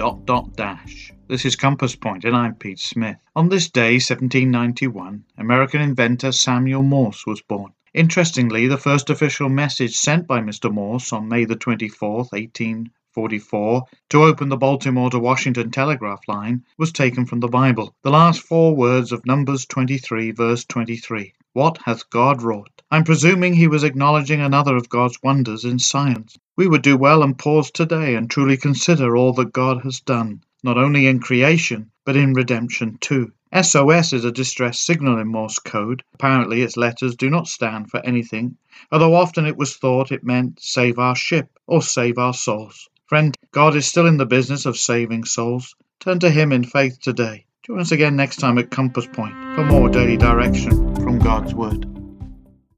dot dot dash. This is Compass Point, and I'm Pete Smith. On this day, 1791, American inventor Samuel Morse was born. Interestingly, the first official message sent by Mr. Morse on May the 24th, 1844, to open the Baltimore to Washington telegraph line was taken from the Bible. The last four words of Numbers 23, verse 23. What hath God wrought? I'm presuming he was acknowledging another of God's wonders in science. We would do well and pause today and truly consider all that God has done, not only in creation, but in redemption too. SOS is a distress signal in Morse code. Apparently, its letters do not stand for anything, although often it was thought it meant save our ship or save our souls. Friend, God is still in the business of saving souls. Turn to Him in faith today. Join us again next time at Compass Point for more daily direction from God's Word.